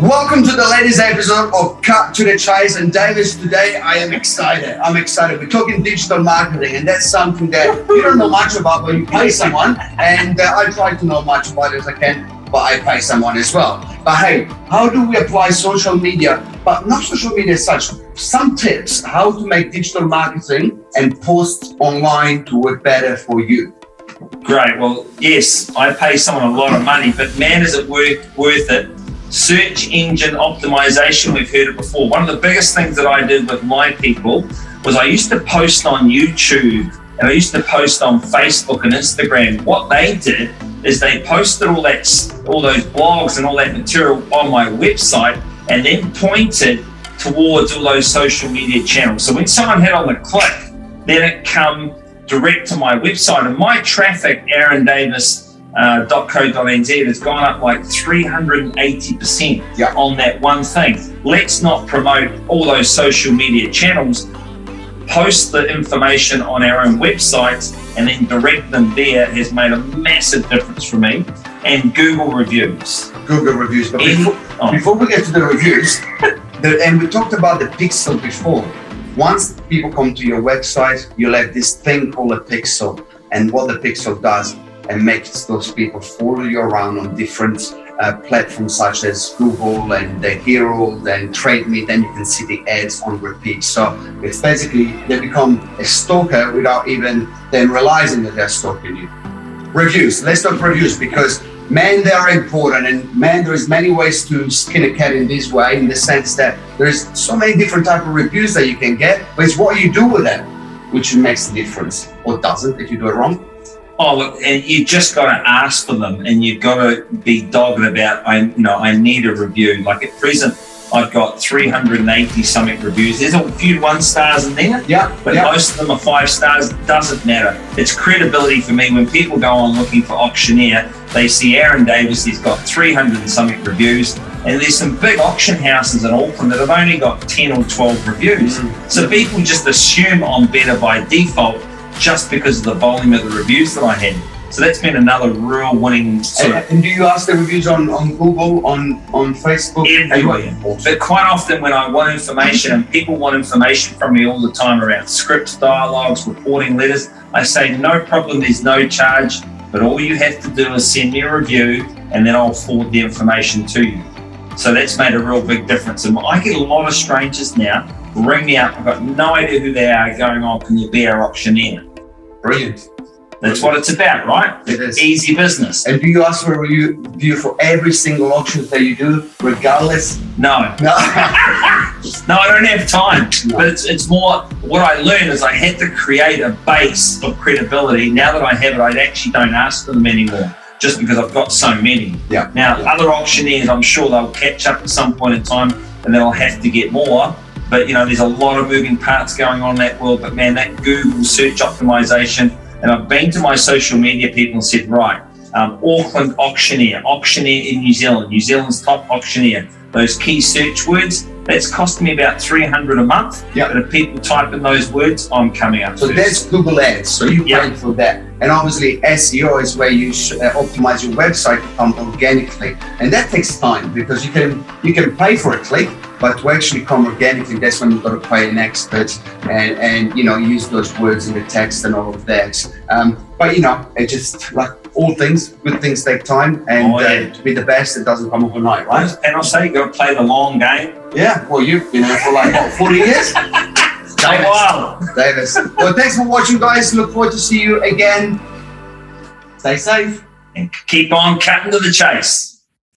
Welcome to the latest episode of Cut to the Chase. And Davis, today I am excited. I'm excited. We're talking digital marketing, and that's something that you don't know much about, but you pay someone. And uh, I try to know much about it as I can, but I pay someone as well. But hey, how do we apply social media? But not social media as such. Some tips how to make digital marketing and post online to work better for you. Great. Well, yes, I pay someone a lot of money, but man, is it worth worth it? Search engine optimization, we've heard it before. One of the biggest things that I did with my people was I used to post on YouTube and I used to post on Facebook and Instagram. What they did is they posted all that, all those blogs and all that material on my website, and then pointed towards all those social media channels. So when someone hit on the click, then it come direct to my website, and my traffic, Aaron Davis uh, .co.nz has gone up like 380% Yeah. on that one thing. Let's not promote all those social media channels. Post the information on our own websites and then direct them there has made a massive difference for me. And Google reviews. Google reviews. But before, oh. before we get to the reviews, the, and we talked about the pixel before. Once people come to your website, you'll have this thing called a pixel, and what the pixel does and makes those people follow you around on different uh, platforms such as Google and the Herald and TradeMe. Then you can see the ads on repeat. So it's basically they become a stalker without even them realizing that they're stalking you reviews. Let's talk reviews because man, they are important, and man, there is many ways to skin a cat in this way, in the sense that there is so many different type of reviews that you can get, but it's what you do with them which makes the difference, or doesn't if you do it wrong. Oh, look, and you just got to ask for them, and you've got to be dogged about. I, you know, I need a review. Like at present, I've got 380 something reviews. There's a few one stars in there, Yeah, but most of them are five stars. Doesn't matter. It's credibility for me. When people go on looking for auctioneer, they see Aaron Davis. He's got 300 and something reviews, and there's some big auction houses in Auckland that have only got 10 or 12 reviews. Mm. So people just assume I'm better by default just because of the volume of the reviews that I had. So that's been another real winning sort And, of and do you ask the reviews on, on Google, on on Facebook? everywhere. But quite often when I want information and people want information from me all the time around scripts, dialogues, reporting letters, I say no problem, there's no charge, but all you have to do is send me a review and then I'll forward the information to you. So that's made a real big difference. And I get a lot of strangers now ring me up. I've got no idea who they are going on. Can you be our auctioneer? Brilliant. That's what it's about, right? It is. Easy business. And do you ask for a review, review for every single auction that you do, regardless? No, No. no, I don't have time. No. But it's, it's more what I learned is I had to create a base of credibility. Now that I have it, I actually don't ask for them anymore just because I've got so many. Yeah. Now, Yeah. other auctioneers, I'm sure they'll catch up at some point in time and they'll have to get more. But you know, there's a lot of moving parts going on in that world. But man, that Google search optimization, and I've been to my social media people and said, right, um, Auckland auctioneer, auctioneer in New Zealand, New Zealand's top auctioneer. Those key search words, that's costing me about 300 a month. Yeah. But if people type in those words, I'm coming up So first. that's Google Ads. So you Yeah. pay for that. And obviously SEO is where you sh- uh, optimize your website to come organically, and that takes time because you can you can pay for a click, but to actually come organically, that's when you've got to pay an expert and and you know use those words in the text and all of that. Um, but you know, it just like all things, good things take time, and Oh, yeah. uh, to be the best, it doesn't come overnight, right? and I'll say, to play the long game. Yeah. Well, you've been there for like what, 40 years. A while. Davis. Well, thanks for watching, guys. Look forward to see you again. Stay safe. And keep on cutting to the chase.